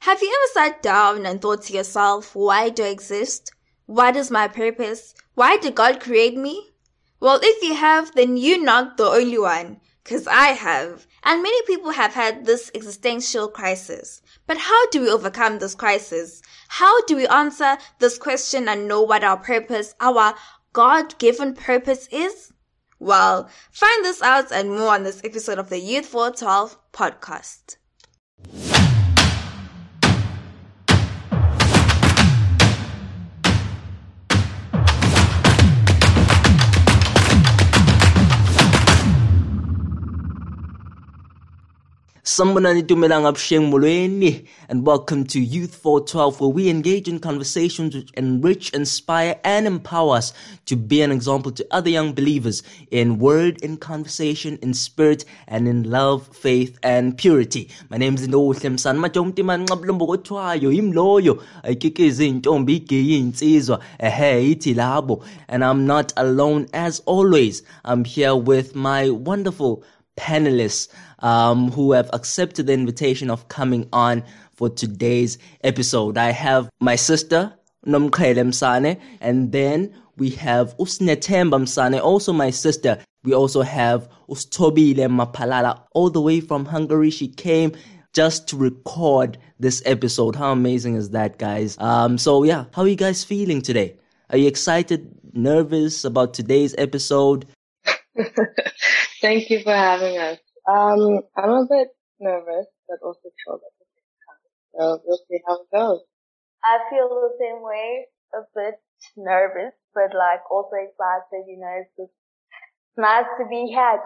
Have you ever sat down and thought to yourself, why do I exist? What is my purpose? Why did God create me? Well, if you have, then you're not the only one, cause I have. And many people have had this existential crisis. But how do we overcome this crisis? How do we answer this question and know what our purpose, our God-given purpose is? Well, find this out and more on this episode of the Youth 412 podcast. Sanibonani Tumelanga and welcome to Youth 412 where we engage in conversations which enrich, inspire and empower us to be an example to other young believers in word, in conversation, in spirit and in love, faith and purity. My name is Ndohle Msana Majomti manqablombo kothiwayo imloyo labo and I'm not alone as always. I'm here with my wonderful panelists um, who have accepted the invitation of coming on for today's episode. I have my sister, Nomkhele Msane, and then we have Usnetemba Msane, also my sister. We also have Ustobile Mapalala, all the way from Hungary. She came just to record this episode. How amazing is that, guys? Um, so yeah, how are you guys feeling today? Are you excited, nervous about today's episode? Thank you for having us. Um, I'm a bit nervous, but also chilled at the same time. So we'll see how it goes. I feel the same way, a bit nervous, but like also excited, you know, it's just nice to be here.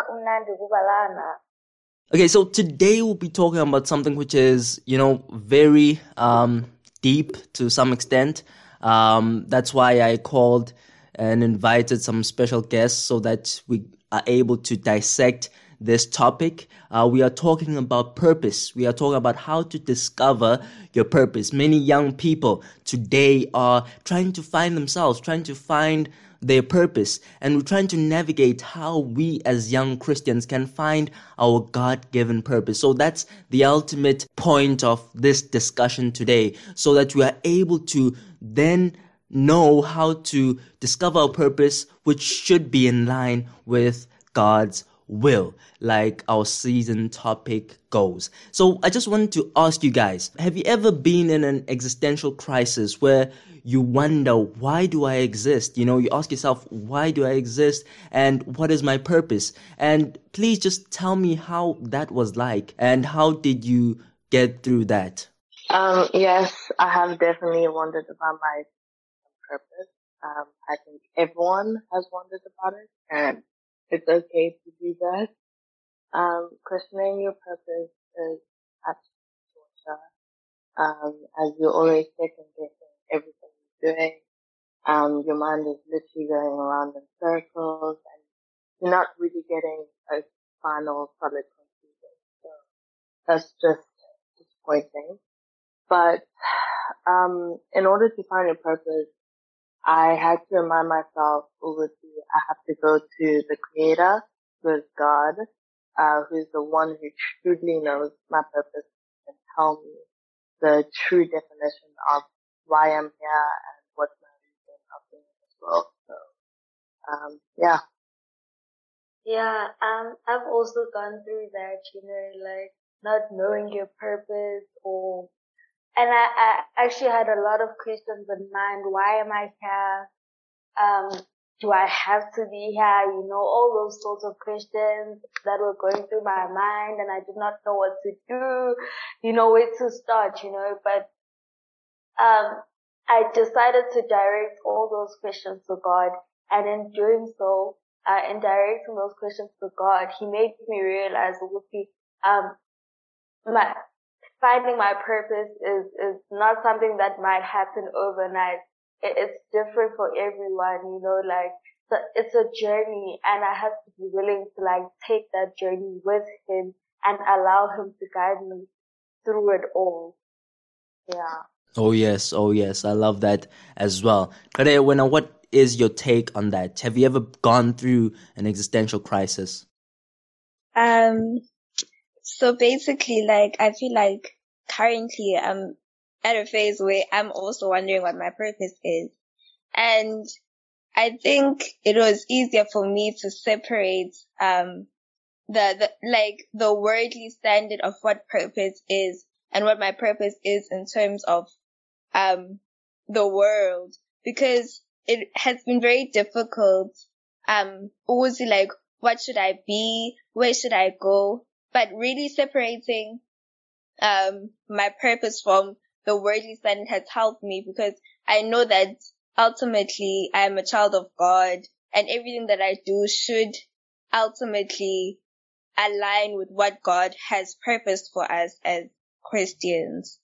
Okay, so today we'll be talking about something which is, you know, very um, deep to some extent. Um, that's why I called and invited some special guests so that we are able to dissect this topic. Uh, we are talking about purpose. We are talking about how to discover your purpose. Many young people today are trying to find themselves, trying to find their purpose, and we're trying to navigate how we as young Christians can find our God given purpose. So that's the ultimate point of this discussion today, so that we are able to then know how to discover our purpose, which should be in line with God's will, like our season topic goes. So I just wanted to ask you guys, have you ever been in an existential crisis where you wonder, why do I exist? You know, you ask yourself, why do I exist? And what is my purpose? And please just tell me how that was like and how did you get through that? Um, yes, I have definitely wondered about my purpose. Um, I think everyone has wondered about it and it's okay to do that. Um, questioning your purpose is absolute torture. Um, as you're always second guessing everything you're doing. Um, your mind is literally going around in circles and you're not really getting a final solid conclusion. So that's just disappointing. But, um, in order to find your purpose, I had to remind myself obviously I have to go to the creator, who is God, uh, who's the one who truly knows my purpose and tell me the true definition of why I'm here and what's my reason of being in this world. So, um, yeah. Yeah, um, I've also gone through that, you know, like not knowing your purpose or and I, I actually had a lot of questions in mind. Why am I here? Um, do I have to be here? You know, all those sorts of questions that were going through my mind and I did not know what to do, you know, where to start, you know, but, um, I decided to direct all those questions to God and in doing so, uh, in directing those questions to God, He made me realize, um, my, finding my purpose is, is not something that might happen overnight. It's different for everyone, you know, like, so it's a journey and I have to be willing to like take that journey with him and allow him to guide me through it all. Yeah. Oh yes, oh yes, I love that as well. Kare, when what is your take on that? Have you ever gone through an existential crisis? Um, so basically, like, I feel like currently I'm at a phase where I'm also wondering what my purpose is. And I think it was easier for me to separate, um, the, the, like the worldly standard of what purpose is and what my purpose is in terms of, um, the world because it has been very difficult. Um, always like, what should I be? Where should I go? But really separating, um, my purpose from the worldly standard has helped me because I know that ultimately I am a child of God and everything that I do should ultimately align with what God has purposed for us as Christians.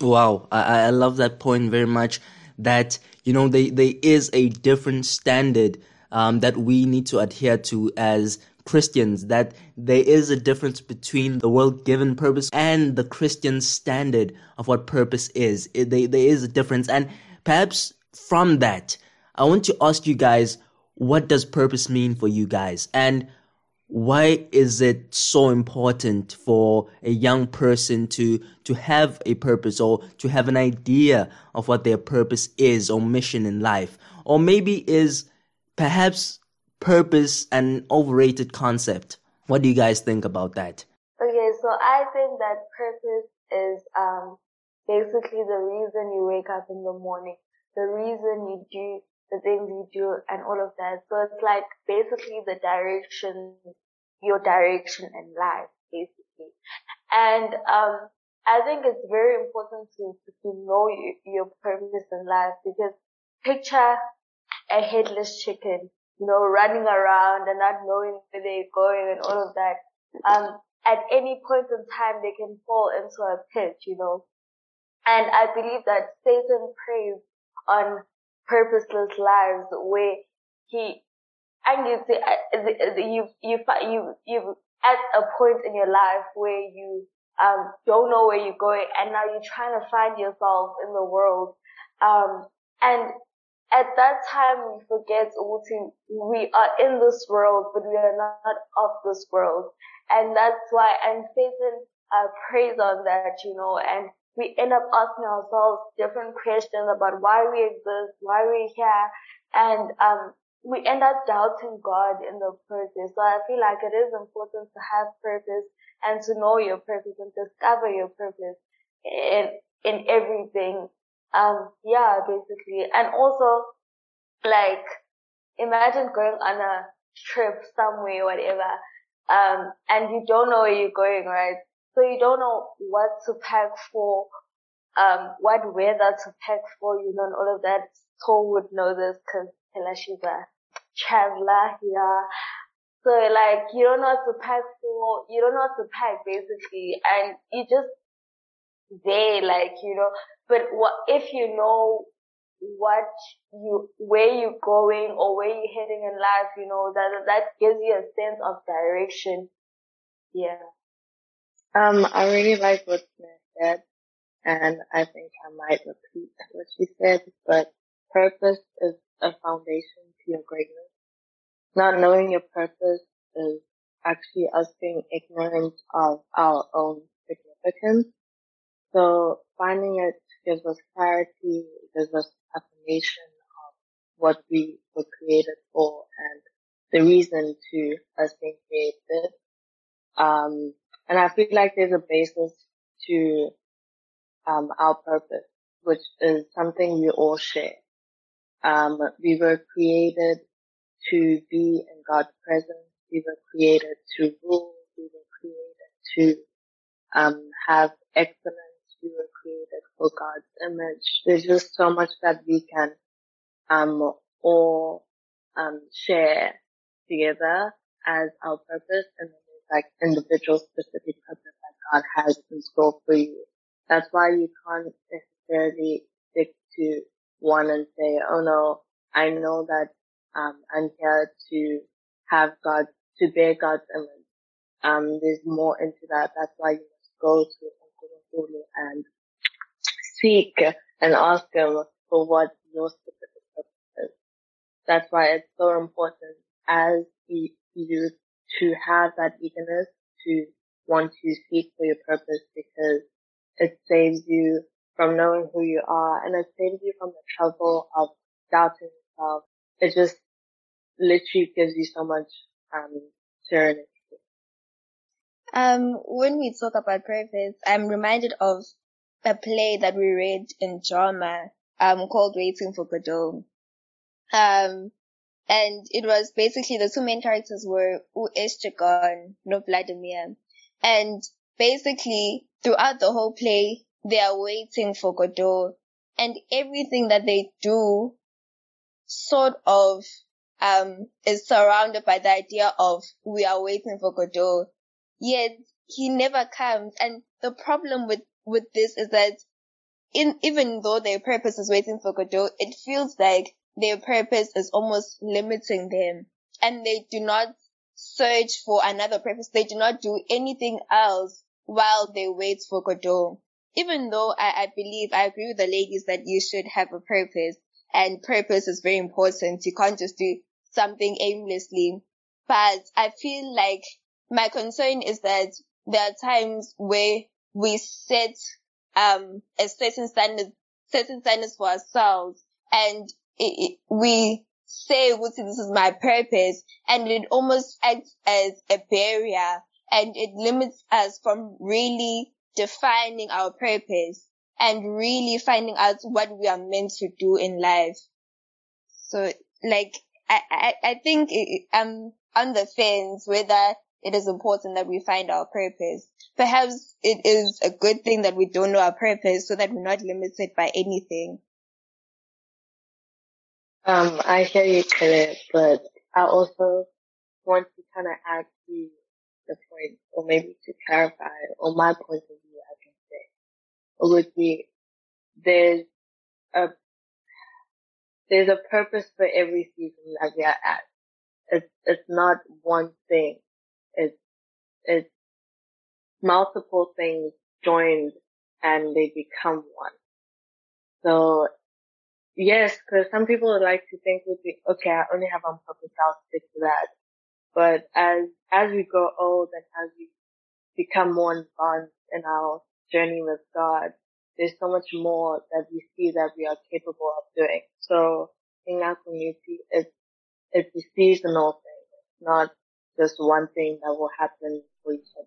Wow, I, I love that point very much. That you know, there there is a different standard um, that we need to adhere to as Christians. That there is a difference between the world-given purpose and the Christian standard of what purpose is. It, there, there is a difference, and perhaps from that, I want to ask you guys, what does purpose mean for you guys, and why is it so important for a young person to to have a purpose or to have an idea of what their purpose is or mission in life or maybe is perhaps purpose an overrated concept what do you guys think about that okay so i think that purpose is um basically the reason you wake up in the morning the reason you do the things you do and all of that. So it's like basically the direction, your direction in life, basically. And, um, I think it's very important to, to know your, your purpose in life because picture a headless chicken, you know, running around and not knowing where they're going and all of that. Um, at any point in time, they can fall into a pit, you know. And I believe that Satan preys on purposeless lives where he and you see uh, you you you you at a point in your life where you um don't know where you're going and now you're trying to find yourself in the world um and at that time we forget we are in this world but we are not of this world and that's why and Satan uh, preys on that you know and we end up asking ourselves different questions about why we exist, why we're here, and um, we end up doubting God in the process. So I feel like it is important to have purpose and to know your purpose and discover your purpose in in everything. Um, yeah, basically, and also like imagine going on a trip somewhere, whatever, um, and you don't know where you're going, right? So you don't know what to pack for, um, what weather to pack for, you know, and all of that. So would know this because she's a traveler here. So like, you don't know what to pack for, you don't know what to pack basically, and you just there, like, you know, but what, if you know what you, where you're going or where you're heading in life, you know, that, that gives you a sense of direction. Yeah. Um, I really like what Smith said, and I think I might repeat what she said, but purpose is a foundation to your greatness. Not knowing your purpose is actually us being ignorant of our own significance. So finding it gives us clarity, gives us affirmation of what we were created for and the reason to us being created. Um, and I feel like there's a basis to um, our purpose, which is something we all share. Um, we were created to be in God's presence. We were created to rule. We were created to um, have excellence. We were created for God's image. There's just so much that we can um, all um, share together as our purpose and then like individual specific purpose that God has in store for you. That's why you can't necessarily stick to one and say, oh no, I know that um, I'm here to have God, to bear God's image. Um, there's more into that. That's why you must go to And seek and ask for what your specific purpose is. That's why it's so important as you to have that eagerness to want to seek for your purpose because it saves you from knowing who you are and it saves you from the trouble of doubting yourself. It just literally gives you so much um, serenity. Um, when we talk about purpose, I'm reminded of a play that we read in drama, um, called Waiting for Godot. Um, and it was basically the two main characters were Estragon, no Vladimir. And basically throughout the whole play, they are waiting for Godot and everything that they do sort of um, is surrounded by the idea of we are waiting for Godot. Yet he never comes. And the problem with, with this is that in, even though their purpose is waiting for Godot, it feels like their purpose is almost limiting them and they do not search for another purpose. They do not do anything else while they wait for Godot. Even though I, I believe, I agree with the ladies that you should have a purpose and purpose is very important. You can't just do something aimlessly. But I feel like my concern is that there are times where we set um a certain standard certain standards for ourselves and it, it, we say well, this is my purpose and it almost acts as a barrier and it limits us from really defining our purpose and really finding out what we are meant to do in life. So like I, I, I think it, I'm on the fence whether it is important that we find our purpose. Perhaps it is a good thing that we don't know our purpose so that we're not limited by anything. Um, I hear you, Khaled, but I also want to kind of add to the point, or maybe to clarify, or my point of view, I can say, would be there's a there's a purpose for every season that we are at. It's it's not one thing. It's it's multiple things joined and they become one. So yes, because some people would like to think would be okay. I only have one purpose. I'll stick to that. But as as we grow old and as we become more advanced in our journey with God, there's so much more that we see that we are capable of doing. So in our community, it's, it's a seasonal thing. It's not just one thing that will happen for each other.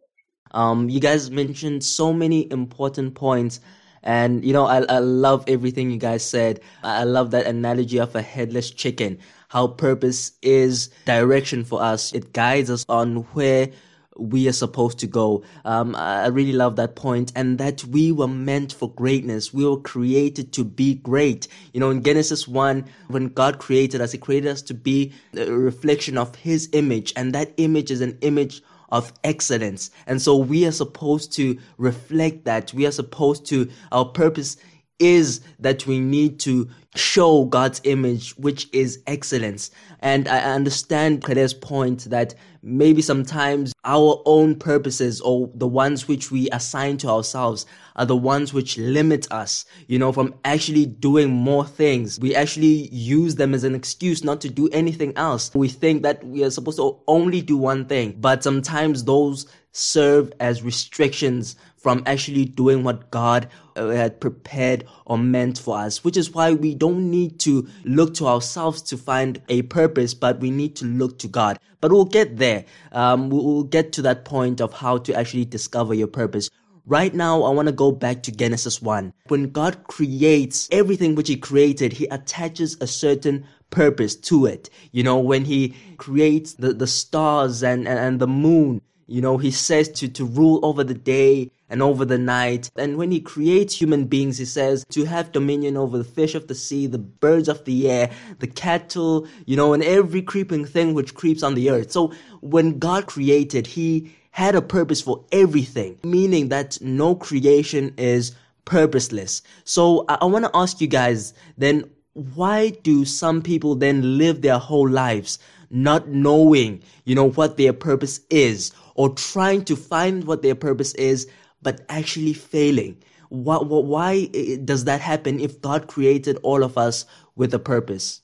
Um, you guys mentioned so many important points. And, you know, I, I love everything you guys said. I love that analogy of a headless chicken. How purpose is direction for us. It guides us on where we are supposed to go. Um, I really love that point and that we were meant for greatness. We were created to be great. You know, in Genesis 1, when God created us, He created us to be a reflection of His image and that image is an image of excellence. And so we are supposed to reflect that. We are supposed to, our purpose is that we need to show God's image, which is excellence. And I understand Claire's point that maybe sometimes our own purposes or the ones which we assign to ourselves are the ones which limit us, you know, from actually doing more things. We actually use them as an excuse not to do anything else. We think that we are supposed to only do one thing, but sometimes those serve as restrictions from actually doing what God uh, had prepared or meant for us, which is why we don't need to look to ourselves to find a purpose, but we need to look to God. But we'll get there. Um, we'll get to that point of how to actually discover your purpose. Right now, I want to go back to Genesis 1. When God creates everything which He created, He attaches a certain purpose to it. You know, when He creates the, the stars and, and, and the moon, you know, he says to, to rule over the day and over the night. And when he creates human beings, he says to have dominion over the fish of the sea, the birds of the air, the cattle, you know, and every creeping thing which creeps on the earth. So when God created, he had a purpose for everything, meaning that no creation is purposeless. So I, I want to ask you guys then, why do some people then live their whole lives not knowing, you know, what their purpose is or trying to find what their purpose is, but actually failing. Why, why does that happen if God created all of us with a purpose?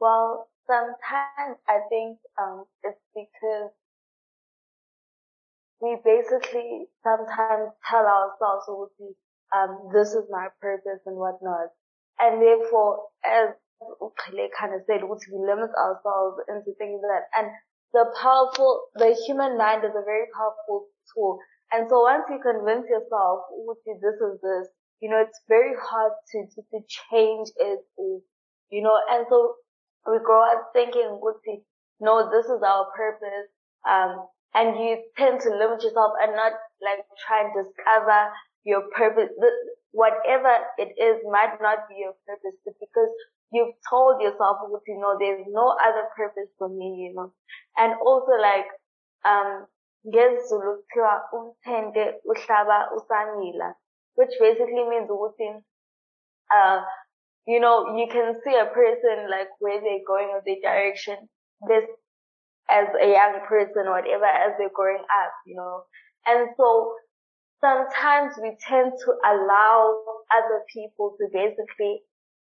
Well, sometimes I think um, it's because we basically sometimes tell ourselves, or we um, this is my purpose and whatnot. And therefore, as Ukele kind of said, we limit ourselves into things that, and the powerful, the human mind is a very powerful tool. And so once you convince yourself, oh, see, this is this, you know, it's very hard to, to, to change it, you know, and so we grow up thinking, no, this is our purpose. Um, and you tend to limit yourself and not like try and discover your purpose. Whatever it is might not be your purpose, but because you've told yourself, oh, you know, there's no other purpose for me, you know. And also like, um, ngesiZulu kuthiwa umthente uhlaba which basically means ukuthi, uh, you know, you can see a person like where they're going or their direction. This as a young person, whatever, as they're growing up, you know. And so sometimes we tend to allow other people to basically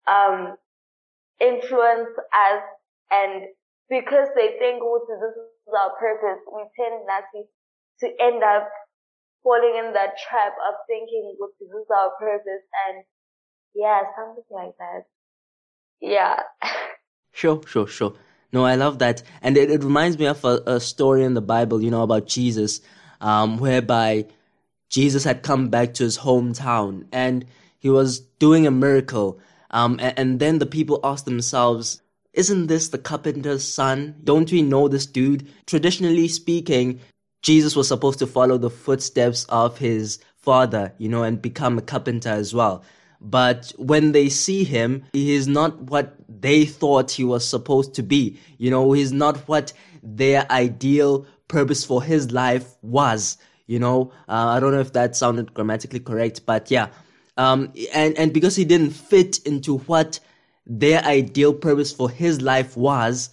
um, influence us and because they think oh, this our purpose, we tend not to, to end up falling in that trap of thinking oh, this is our purpose and yeah, something like that. Yeah. Sure, sure, sure. No, I love that. And it, it reminds me of a, a, story in the Bible, you know, about Jesus, um, whereby Jesus had come back to his hometown and he was doing a miracle. Um, and, and then the people asked themselves, isn't this the carpenter's son? Don't we know this dude? Traditionally speaking, Jesus was supposed to follow the footsteps of his father, you know, and become a carpenter as well. But when they see him, he is not what they thought he was supposed to be. You know, he's not what their ideal purpose for his life was. You know, uh, I don't know if that sounded grammatically correct, but yeah. Um, and, and because he didn't fit into what their ideal purpose for his life was,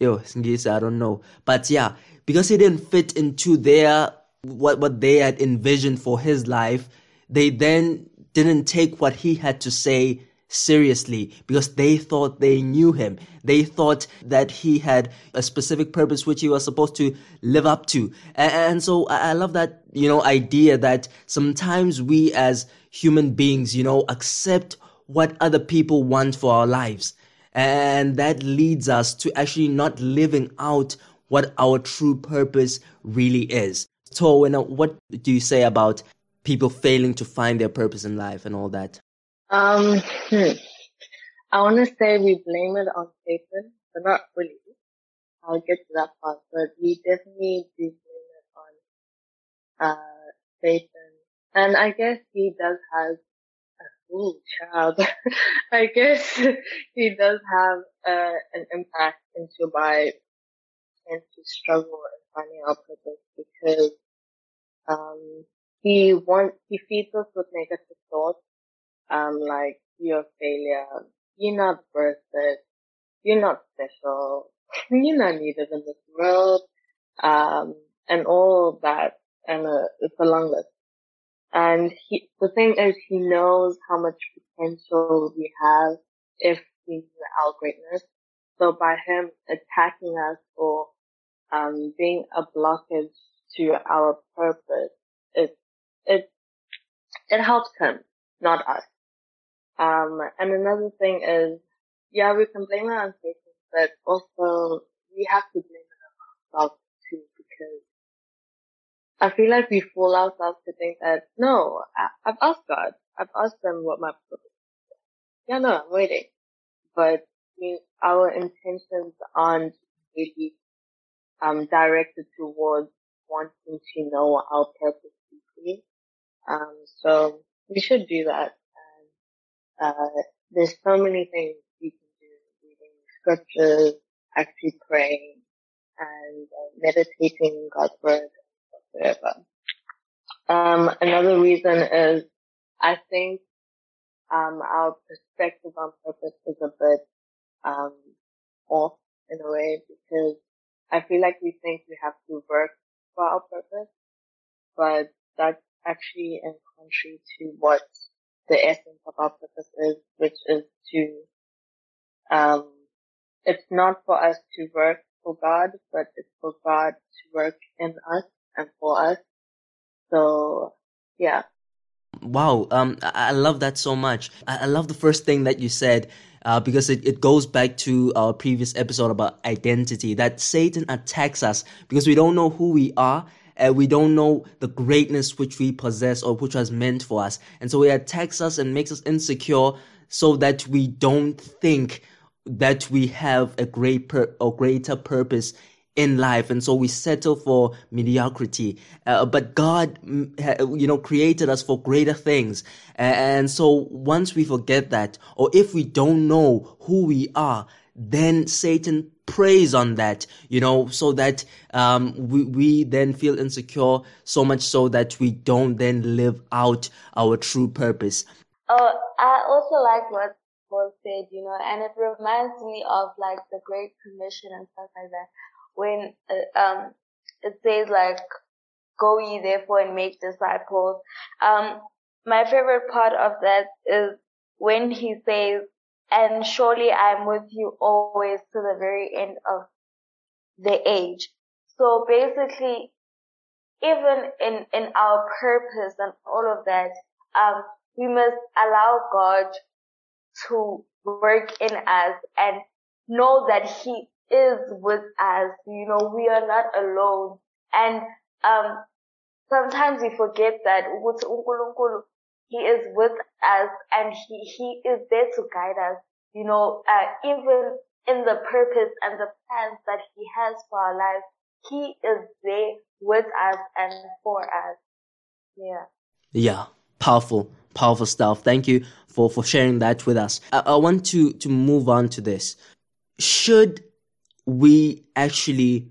yo, I don't know. But yeah, because he didn't fit into their, what, what they had envisioned for his life, they then didn't take what he had to say seriously because they thought they knew him. They thought that he had a specific purpose which he was supposed to live up to. And, so I love that, you know, idea that sometimes we as human beings, you know, accept what other people want for our lives. And that leads us to actually not living out what our true purpose really is. So, what do you say about people failing to find their purpose in life and all that? Um, hmm. I want to say we blame it on Satan, but not really. I'll get to that part, but we definitely do blame it on uh, Satan, and I guess he does have. Ooh, child. I guess he does have uh, an impact into my into to struggle and finding our purpose because um, he wants, he feeds us with negative thoughts, um, like you're a failure, you're not worth it, you're not special, you're not needed in this world, um, and all that, and uh, it's a long list. And he, the thing is, he knows how much potential we have if we knew our greatness. So by him attacking us or um, being a blockage to our purpose, it's it it helps him, not us. Um, and another thing is, yeah, we can blame it on Satan, but also we have to blame it on ourselves too, because I feel like we fool ourselves to think that no, I, have asked God, I've asked them what my purpose is. Yeah, no, I'm waiting, but we, our intentions aren't really um, directed towards wanting to know our purpose deeply. Um, so we should do that. And, uh, there's so many things you can do, reading scriptures, actually praying, and uh, meditating God's word, Um, another reason is I think um, our perspective on purpose is a bit um, off in a way because I feel like we think we have to work for our purpose, but that's actually in contrary to what the essence of our purpose is, which is to, um, it's not for us to work for God, but it's for God to work in us and for us. So, yeah. Wow, um, I, love that so much. I, love the first thing that you said. Uh, because it, it goes back to our previous episode about identity that Satan attacks us because we don't know who we are and we don't know the greatness which we possess or which was meant for us. And so he attacks us and makes us insecure so that we don't think that we have a great per- or greater purpose in life. And so we settle for mediocrity. Uh, but god mm, you know created us for greater things. And so once we forget that or if we don't know who we are then satan preys on that you know so that um, we, we then feel insecure so much so that we don't then live out our true purpose. Oh i also like what Paul said, you know, and it reminds me of like the Great Commission and stuff like that when uh, um, it says like, go ye therefore and make disciples. Um, my favorite part of that is when he says, and surely I'm with you always to the very end of the age. So basically, even in, in our purpose and all of that, um, we must allow God to work in us and know that He is with us. You know, we are not alone. And um, sometimes we forget that He is with us and He, he is there to guide us. You know, uh, even in the purpose and the plans that He has for our lives, He is there with us and for us. Yeah. Yeah. Powerful, powerful stuff. Thank you for, for sharing that with us. I, I want to, to move on to this. Should we actually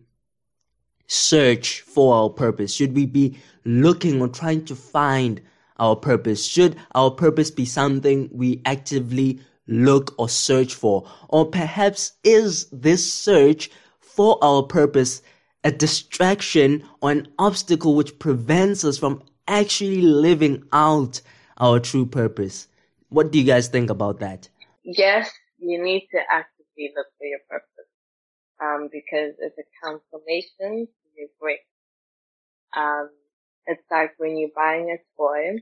search for our purpose? Should we be looking or trying to find our purpose? Should our purpose be something we actively look or search for? Or perhaps is this search for our purpose a distraction or an obstacle which prevents us from actually living out our true purpose? What do you guys think about that? Yes, you need to actively look for your purpose um, because it's a confirmation to your grace. Um, it's like when you're buying a toy,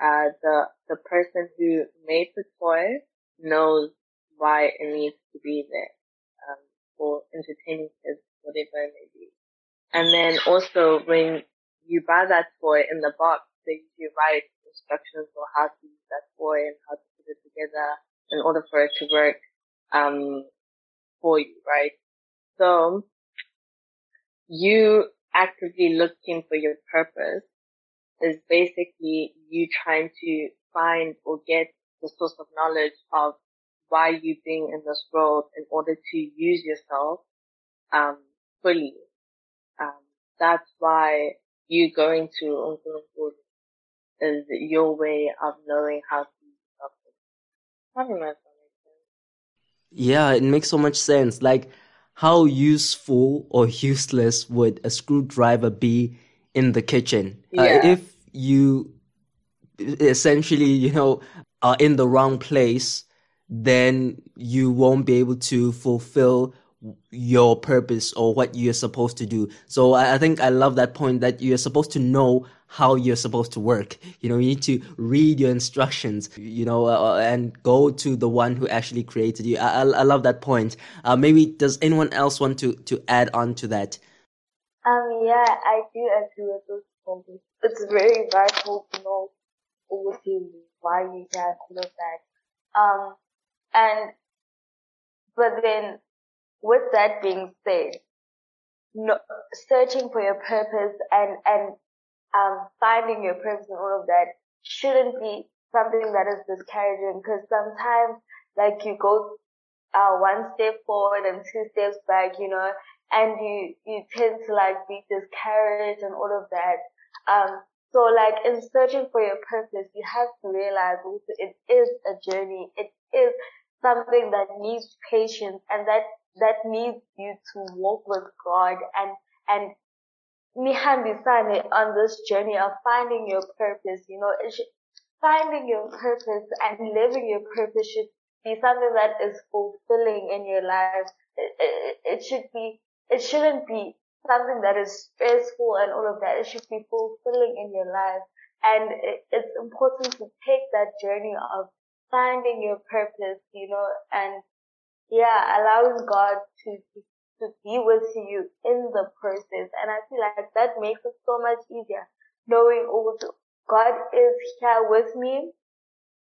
uh, the, the person who made the toy knows why it needs to be there, um, for entertaining kids, whatever it may be. And then also when you buy that toy in the box, they you write instructions on how to use that toy and how to put it together in order for it to work, um, for you, right? So you actively looking for your purpose is basically you trying to find or get the source of knowledge of why you being in this world in order to use yourself um, fully. Um, that's why you going to Unkulunkulu is your way of knowing how to use yourself. I don't know if that makes sense. Yeah, it makes so much sense. Like how useful or useless would a screwdriver be in the kitchen? Uh, yeah. Uh, if you essentially, you know, are in the wrong place, then you won't be able to fulfill your purpose or what you're supposed to do. So I, think I love that point that you're supposed to know how you're supposed to work. You know, you need to read your instructions, you know, uh, uh, and go to the one who actually created you. I, I, I love that point. Uh, maybe does anyone else want to, to add on to that? Um, yeah, I do agree with those points. It's very vital to know why you have all of that. Um, and, but then with that being said, no, searching for your purpose and, and um, finding your purpose and all of that shouldn't be something that is discouraging because sometimes like you go uh, one step forward and two steps back, you know, and you, you tend to like be discouraged and all of that. Um, so like in searching for your purpose, you have to realize also it is a journey. It is something that needs patience and that, that needs you to walk with God and, and nihambisane on this journey of finding your purpose. You know, finding your purpose and living your purpose should be something that is fulfilling in your life. It, it, it should be, it shouldn't be something that is stressful and all of that. It should be fulfilling in your life. And it's important to take that journey of finding your purpose, you know, and yeah, allowing God to, to, be with you in the process. And I feel like that makes it so much easier knowing, oh, God is here with me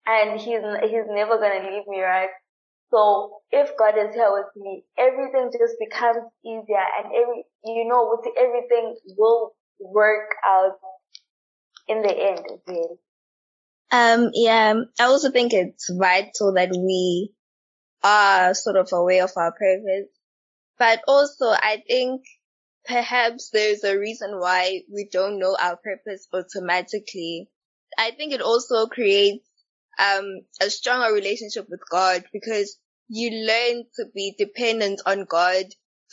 and he's, he's never going to leave me, right? So if God is here with me, everything just becomes easier and every, you know, everything will work out in the end as. Um, yeah, I also think it's vital that we are sort of aware of our purpose. But also I think perhaps there's a reason why we don't know our purpose automatically. I think it also creates um, a stronger relationship with God because you learn to be dependent on God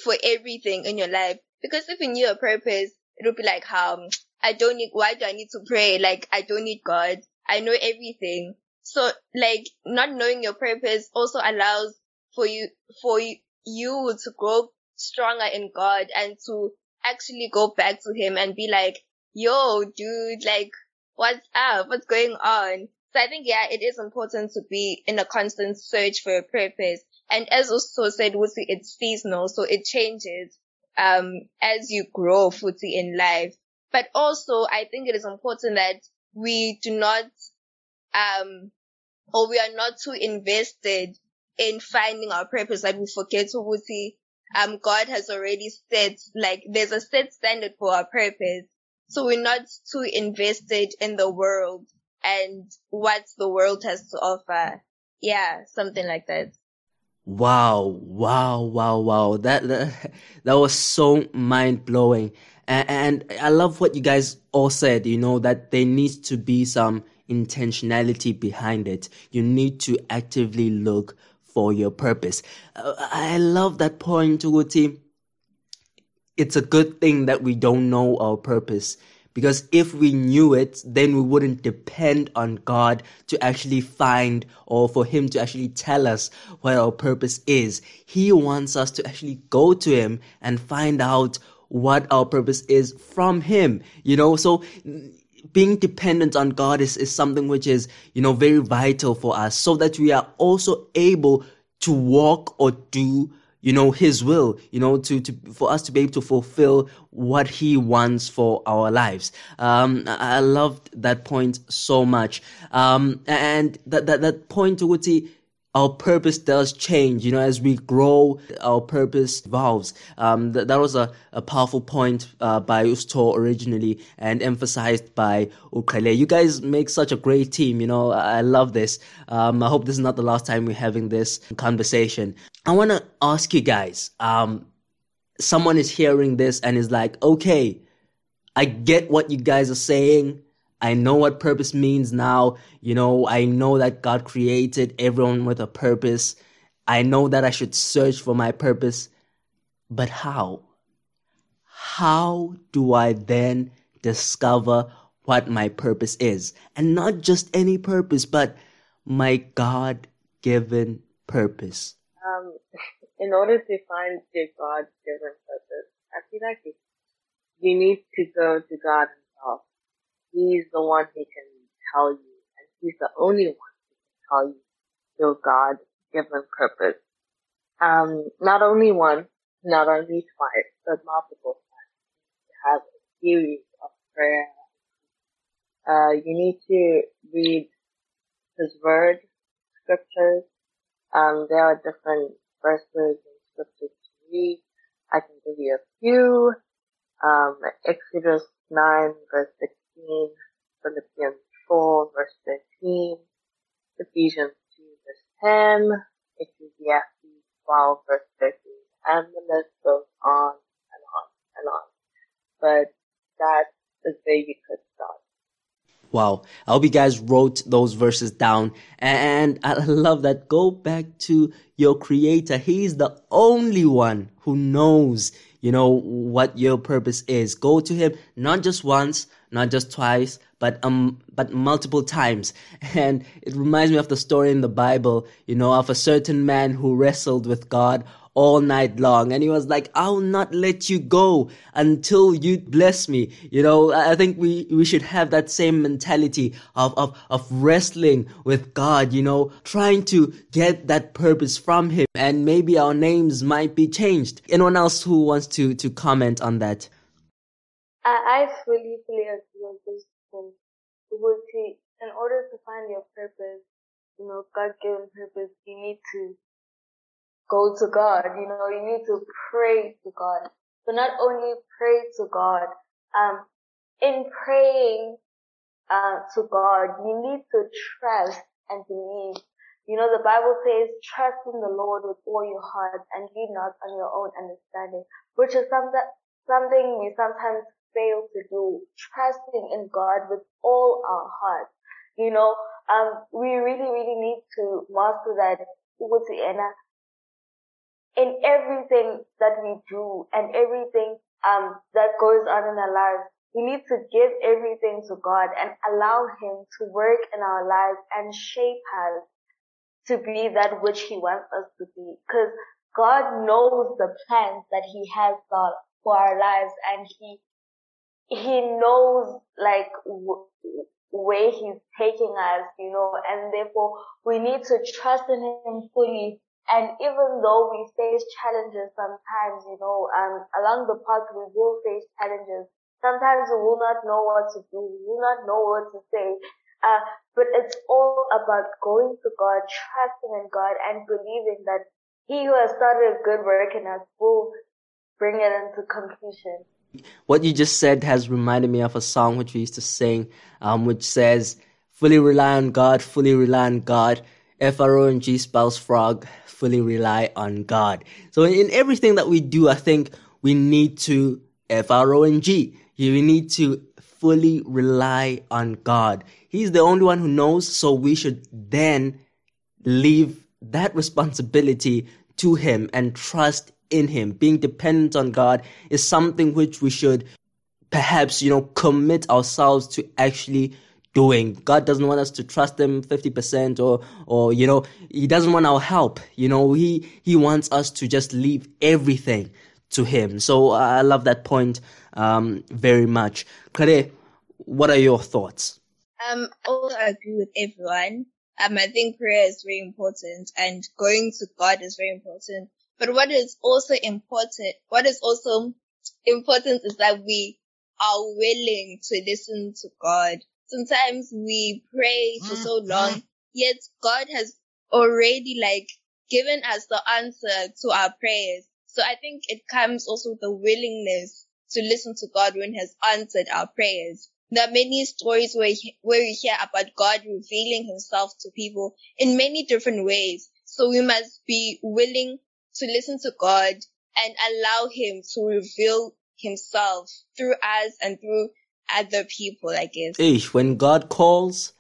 for everything in your life. Because if you knew your purpose, it would be like, um, I don't need, why do I need to pray? Like, I don't need God. I know everything. So, like, not knowing your purpose also allows for you, for you, to grow stronger in God and to actually go back to Him and be like, yo, dude, like, what's up? What's going on? So I think, yeah, it is important to be in a constant search for a purpose. And as also said, Wusi, it's seasonal, so it changes, um, as you grow, Futi, in life. But also, I think it is important that we do not, um, or we are not too invested in finding our purpose that we forget to Wuti, um, God has already set, like, there's a set standard for our purpose. So we're not too invested in the world and what the world has to offer. Yeah, something like that. Wow, wow, wow, wow. That, that, that was so mind blowing. And, and I love what you guys all said, you know, that there needs to be some intentionality behind it. You need to actively look for your purpose. Uh, I love that point, Uguti. It's a good thing that we don't know our purpose because if we knew it, then we wouldn't depend on God to actually find or for Him to actually tell us what our purpose is. He wants us to actually go to Him and find out what our purpose is from Him. You know, so being dependent on God is, is something which is, you know, very vital for us so that we are also able to walk or do you know his will you know to, to for us to be able to fulfill what he wants for our lives. Um i loved that point so much. Um and that that, that point Uguti, our purpose does change. You know, as we grow, our purpose evolves. Um, th- that was a, a powerful point uh, by Usto originally and emphasized by Ukale. You guys make such a great team. You know, I, I love this. Um, I hope this is not the last time we're having this conversation. I want to ask you guys. Um, someone is hearing this and is like, okay, I get what you guys are saying. I know what purpose means now. You know, I know that God created everyone with a purpose. I know that I should search for my purpose. But how? How do I then discover what my purpose is? And not just any purpose, but my God given purpose. Um, in order to find your God given purpose, I feel like you need to go to God himself He's the one who can tell you, and he's the only one who can tell you your God given purpose. Um, not only one, not only twice, but multiple times. You have a series of prayer. Uh, you need to read His Word, scriptures. Um, there are different verses and scriptures to read. I can give you a few. Um, Exodus 9 verse 6 13, Philippians 4 verse 13, Ephesians 2 verse 10, Ecclesiastes 12 verse 13, and the list goes on and on and on. But that is where you could start. Wow. I hope you guys wrote those verses down. And I love that. Go back to your creator. He's the only one who knows, you know, what your purpose is. Go to him not just once, not just twice, but um, but multiple times. And it reminds me of the story in the Bible, you know, of a certain man who wrestled with God all night long. And he was like, I'll not let you go until you bless me. You know, I think we, we should have that same mentality of, of, of wrestling with God, you know, trying to get that purpose from him. And maybe our names might be changed. Anyone else who wants to, to comment on that? I, I fully, fully agree with this point. Because in order to find your purpose, you know, God-given purpose, you need to go to God. You know, you need to pray to God. But not only pray to God, um, in praying, uh, to God, you need to trust and believe. You know, the Bible says, trust in the Lord with all your heart and lean not on your own understanding, which is something, something we sometimes fail to do, trusting in God with all our heart. You know, um, we really, really need to master that in everything that we do and everything um, that goes on in our lives, we need to give everything to God and allow Him to work in our lives and shape us to be that which He wants us to be. Because God knows the plans that He has for our lives and He, He knows like w- where He's taking us, you know, and therefore we need to trust in Him fully and even though we face challenges sometimes, you know, um, along the path we will face challenges. Sometimes we will not know what to do. We will not know what to say. Uh, but it's all about going to God, trusting in God and believing that He who has started a good work in us will bring it into completion. What you just said has reminded me of a song which we used to sing, um, which says, fully rely on God, fully rely on God. F-R-O-N-G spells frog, fully rely on God. So in everything that we do, I think we need to F-R-O-N-G. We need to fully rely on God. He's the only one who knows, so we should then leave that responsibility to Him and trust in Him. Being dependent on God is something which we should perhaps, you know, commit ourselves to actually doing. God doesn't want us to trust him 50% or, or, you know, he doesn't want our help. You know, he, he wants us to just leave everything to him. So I love that point, um, very much. Kare, what are your thoughts? Um, I also agree with everyone. Um, I think prayer is very important and going to God is very important. But what is also important, what is also important is that we are willing to listen to God sometimes we pray for so mm-hmm. long, yet God has already like given us the answer to our prayers. So I think it comes also with the willingness to listen to God when He has answered our prayers. There are many stories where, where we hear about God revealing himself to people in many different ways. So we must be willing to listen to God and allow him to reveal himself through us and through other people, I guess. Hey, when God calls,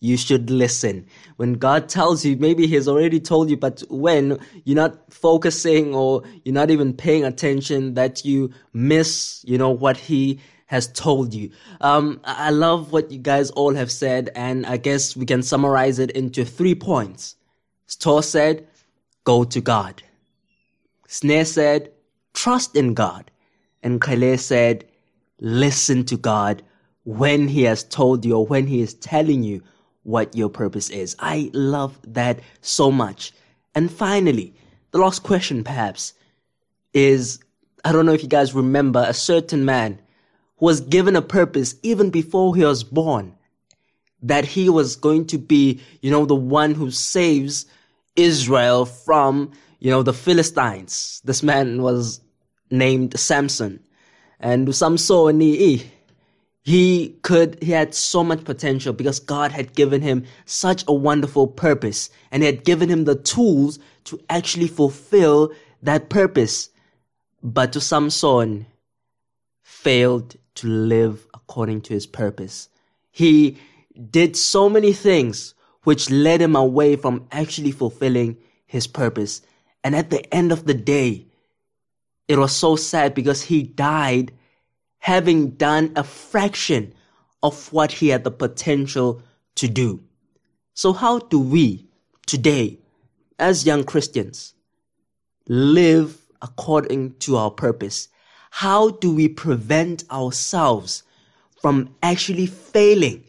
you should listen. When God tells you, maybe He's already told you, but when you're not focusing or you're not even paying attention, that you miss, you know, what He has told you. Um, I love what you guys all have said, and I guess we can summarize it into three points. Stor said, go to God. Snare said, trust in God. And Kale said, listen to God when He has told you or when He is telling you what your purpose is. I love that so much. And finally, the last question perhaps is I don't know if you guys remember a certain man who was given a purpose even before he was born that he was going to be, you know, the one who saves Israel from, you know, the Philistines. This man was named Samson. And Samson, he, he could, he had so much potential because God had given him such a wonderful purpose and he had given him the tools to actually fulfill that purpose. But to Samson, failed to live according to his purpose. He did so many things which led him away from actually fulfilling his purpose. And at the end of the day, it was so sad because he died having done a fraction of what he had the potential to do. So how do we today, as young Christians, live according to our purpose? How do we prevent ourselves from actually failing,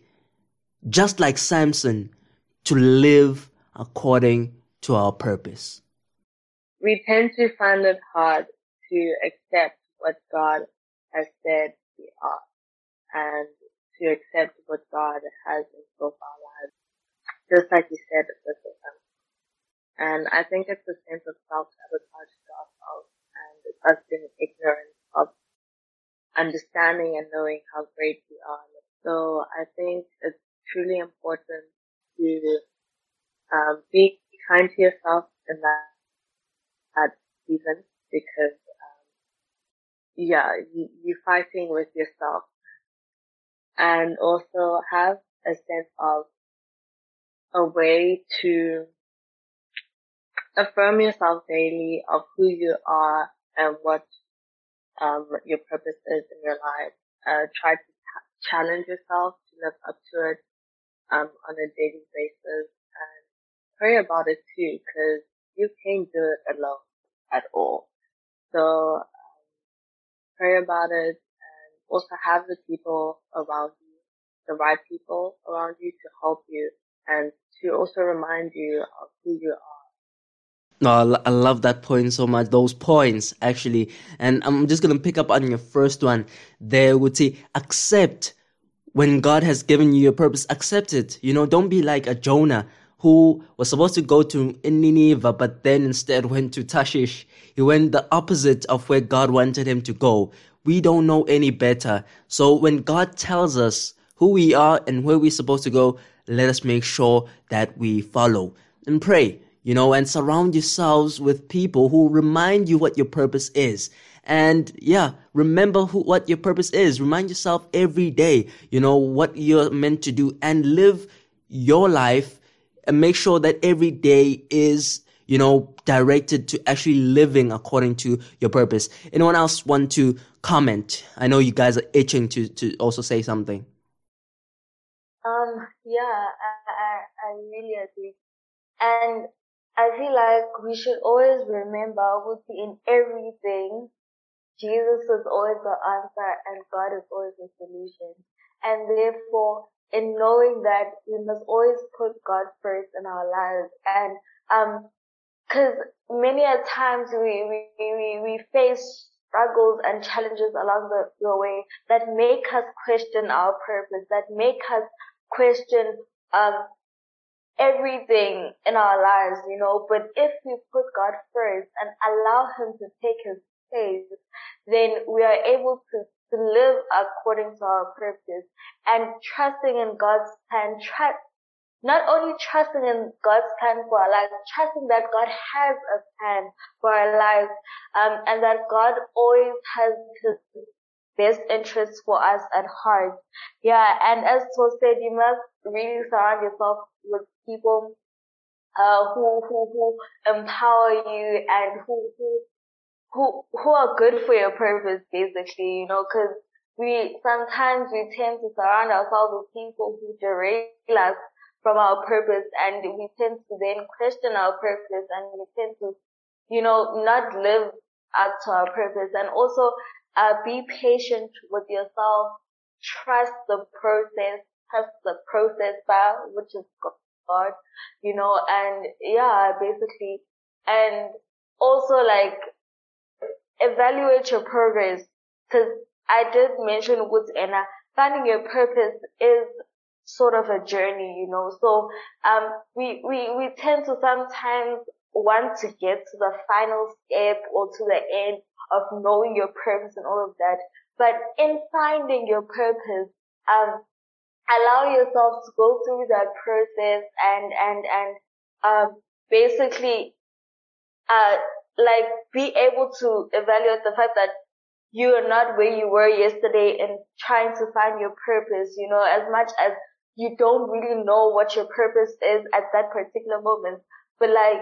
just like Samson, to live according to our purpose? We tend to find it hard to accept what God has said we are and to accept what God has in store for our lives. Just like you said with the And I think it's a sense of self-sabotage to ourselves and us being ignorant of understanding and knowing how great we are. So I think it's truly important to um, be kind to yourself in that, that season because um, yeah, you, you're fighting with yourself and also have a sense of a way to affirm yourself daily of who you are and what um, your purpose is in your life. Uh, try to t- challenge yourself to live up to it um, on a daily basis and pray about it too, because you can't do it alone at all. So um, pray about it and also have the people around you, the right people around you to help you and to also remind you of who you are no, I love that point so much. Those points, actually. And I'm just going to pick up on your first one. There would say, accept when God has given you a purpose, accept it. You know, don't be like a Jonah who was supposed to go to Nineveh, but then instead went to Tarshish. He went the opposite of where God wanted him to go. We don't know any better. So when God tells us who we are and where we're supposed to go, let us make sure that we follow and pray you know, and surround yourselves with people who remind you what your purpose is. And yeah, remember who, what your purpose is. Remind yourself every day, you know, what you're meant to do and live your life and make sure that every day is, you know, directed to actually living according to your purpose. Anyone else want to comment? I know you guys are itching to, to also say something. Um, yeah, I, I, I really agree. And I feel like we should always remember in everything, Jesus is always the answer and God is always the solution. And therefore, in knowing that we must always put God first in our lives. And, um, cause many a times we, we, we, we face struggles and challenges along the, the way that make us question our purpose, that make us question, um, everything in our lives, you know, but if we put God first and allow Him to take His place, then we are able to, to live according to our purpose and trusting in God's plan, trust, not only trusting in God's plan for our lives, trusting that God has a plan for our lives, um, and that God always has His best interests for us at heart. Yeah, and as was said, you must really surround yourself with people uh, who who who empower you and who who who who are good for your purpose, basically. You know, because we sometimes we tend to surround ourselves with people who derail us from our purpose, and we tend to then question our purpose, and we tend to, you know, not live up to our purpose, and also uh, be patient with yourself, trust the process, trust the process, bar which is God, you know, and yeah, basically, and also like evaluate your progress because I did mention with Anna, finding your purpose is sort of a journey, you know, so, um, we, we, we tend to sometimes want to get to the final step or to the end of knowing your purpose and all of that. But in finding your purpose, um, allow yourself to go through that process and and and um, basically uh, like be able to evaluate the fact that you are not where you were yesterday and trying to find your purpose. You know, as much as you don't really know what your purpose is at that particular moment, but like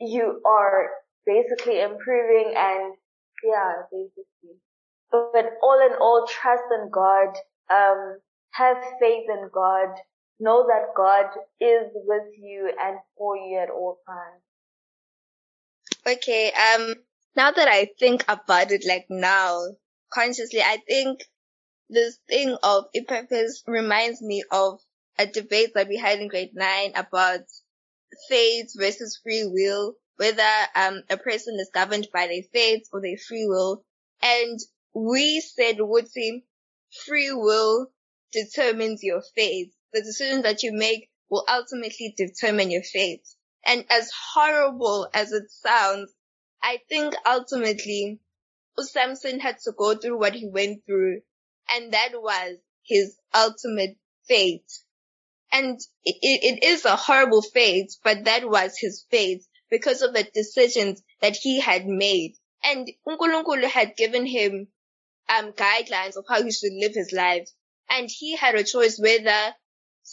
you are basically improving and yeah, basically. But, but all in all, trust in God. Um, have faith in God. Know that God is with you and for you at all times. Okay, um, now that I think about it, like now, consciously, I think this thing of purpose reminds me of a debate that we had in grade nine about fate versus free will, whether um a person is governed by their fate or their free will. And we said would Woodsie, free will determines your fate. The decisions that you make will ultimately determine your fate. And as horrible as it sounds, I think ultimately Samson had to go through what he went through and that was his ultimate fate. And it, it is a horrible fate, but that was his fate because of the decisions that he had made. And Unkulunkulu had given him um, guidelines of how he should live his life. And he had a choice whether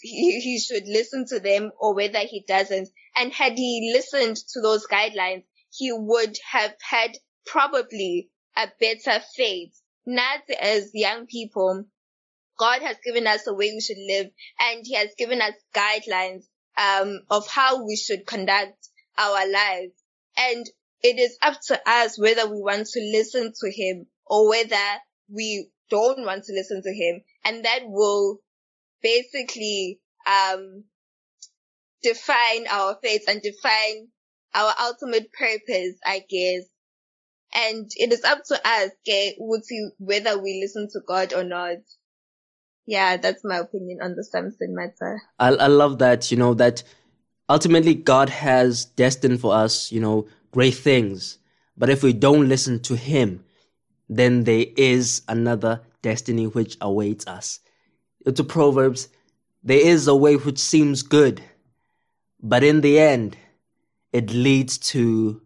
he, he should listen to them or whether he doesn't. And had he listened to those guidelines, he would have had probably a better fate. Not as young people, God has given us a way we should live and he has given us guidelines, um, of how we should conduct our lives. And it is up to us whether we want to listen to him or whether we don't want to listen to him. And that will basically, um, define our faith and define our ultimate purpose, I guess. And it is up to us, okay, whether we listen to God or not. Yeah, that's my opinion on the Samson matter. I, I love that, you know, that ultimately God has destined for us, you know, great things. But if we don't listen to Him, then there is another destiny which awaits us. To Proverbs, there is a way which seems good, but in the end, it leads to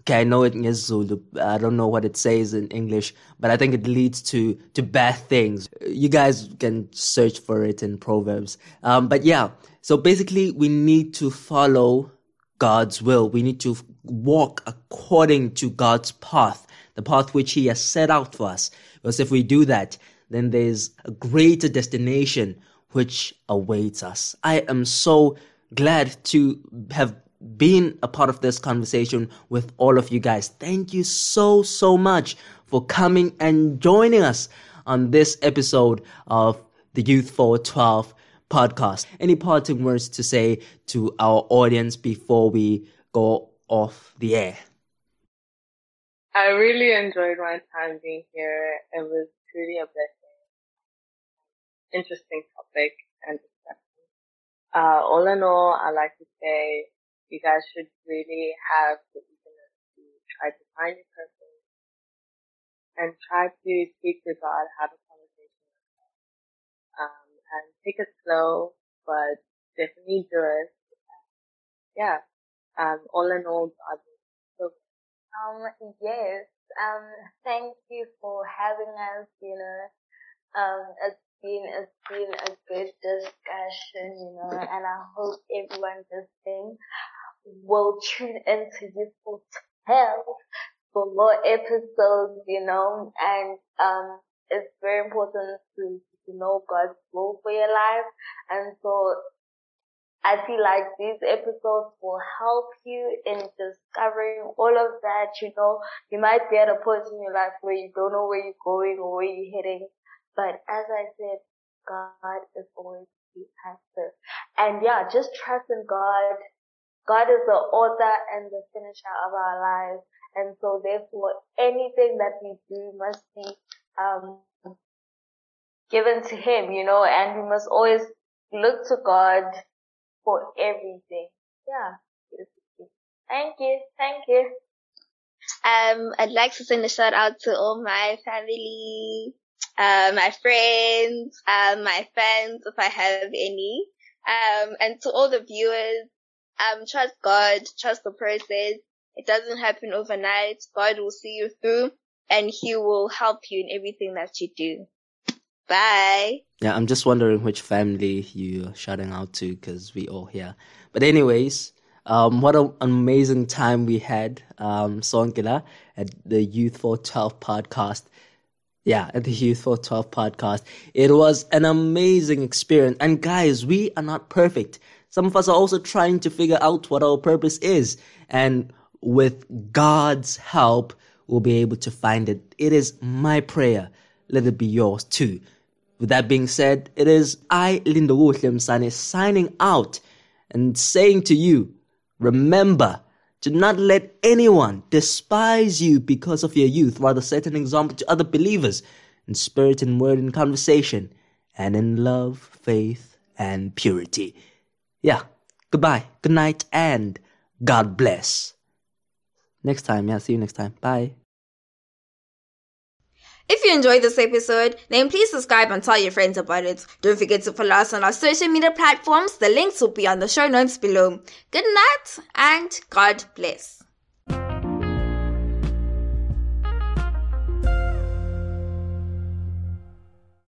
okay, I know it in Zulu. I don't know what it says in English, but I think it leads to to bad things. You guys can search for it in Proverbs. Um, but yeah, so basically, we need to follow God's will. We need to walk according to God's path, the path which He has set out for us. Because if we do that, then there's a greater destination which awaits us. I am so glad to have been a part of this conversation with all of you guys. Thank you so, so much for coming and joining us on this episode of the Youth for 12 podcast. Any parting words to say to our audience before we go off the air? I really enjoyed my time being here. It was truly a blessing. Interesting topic and discussion. Uh, all in all, I like to say you guys should really have the eagerness to try to find your purpose and try to speak to God, have a conversation with God. Um, and take it slow, but definitely do it. Yeah. Um, all in all, God so. Um, yes. Um, thank you for having us, you know. Um, it's been, it's been a good discussion, you know, and I hope everyone listening will tune into Youthful 12 for more episodes, you know, and, um, it's very important to, to know God's will for your life. And so I feel like these episodes will help you in discovering all of that. You know, you might be at a point in your life where you don't know where you're going or where you're heading. But as I said, God is always the answer. And yeah, just trust in God. God is the author and the finisher of our lives. And so therefore anything that we do must be, um, given to Him, you know, and we must always look to God for everything. Yeah. Thank you. Thank you. Um, I'd like to send a shout out to all my family, uh, my friends, uh, my fans, if I have any, um, and to all the viewers um, trust God, trust the process. It doesn't happen overnight. God will see you through and he will help you in everything that you do. Bye. Yeah, I'm just wondering which family you're shouting out to because we all here. But anyways, um, what an amazing time we had, um, Sonkila at the Youth for 12 podcast. Yeah, at the Youth for 12 podcast. It was an amazing experience. And guys, we are not perfect. Some of us are also trying to figure out what our purpose is. And with God's help, we'll be able to find it. It is my prayer. Let it be yours too. With that being said, it is I, Linda Lindo Msane, signing out and saying to you, remember to not let anyone despise you because of your youth, rather set an example to other believers in spirit and word and conversation, and in love, faith, and purity. Yeah, goodbye, good night, and God bless. Next time, yeah, see you next time. Bye. If you enjoyed this episode, then please subscribe and tell your friends about it. Don't forget to follow us on our social media platforms. The links will be on the show notes below. Good night and God bless.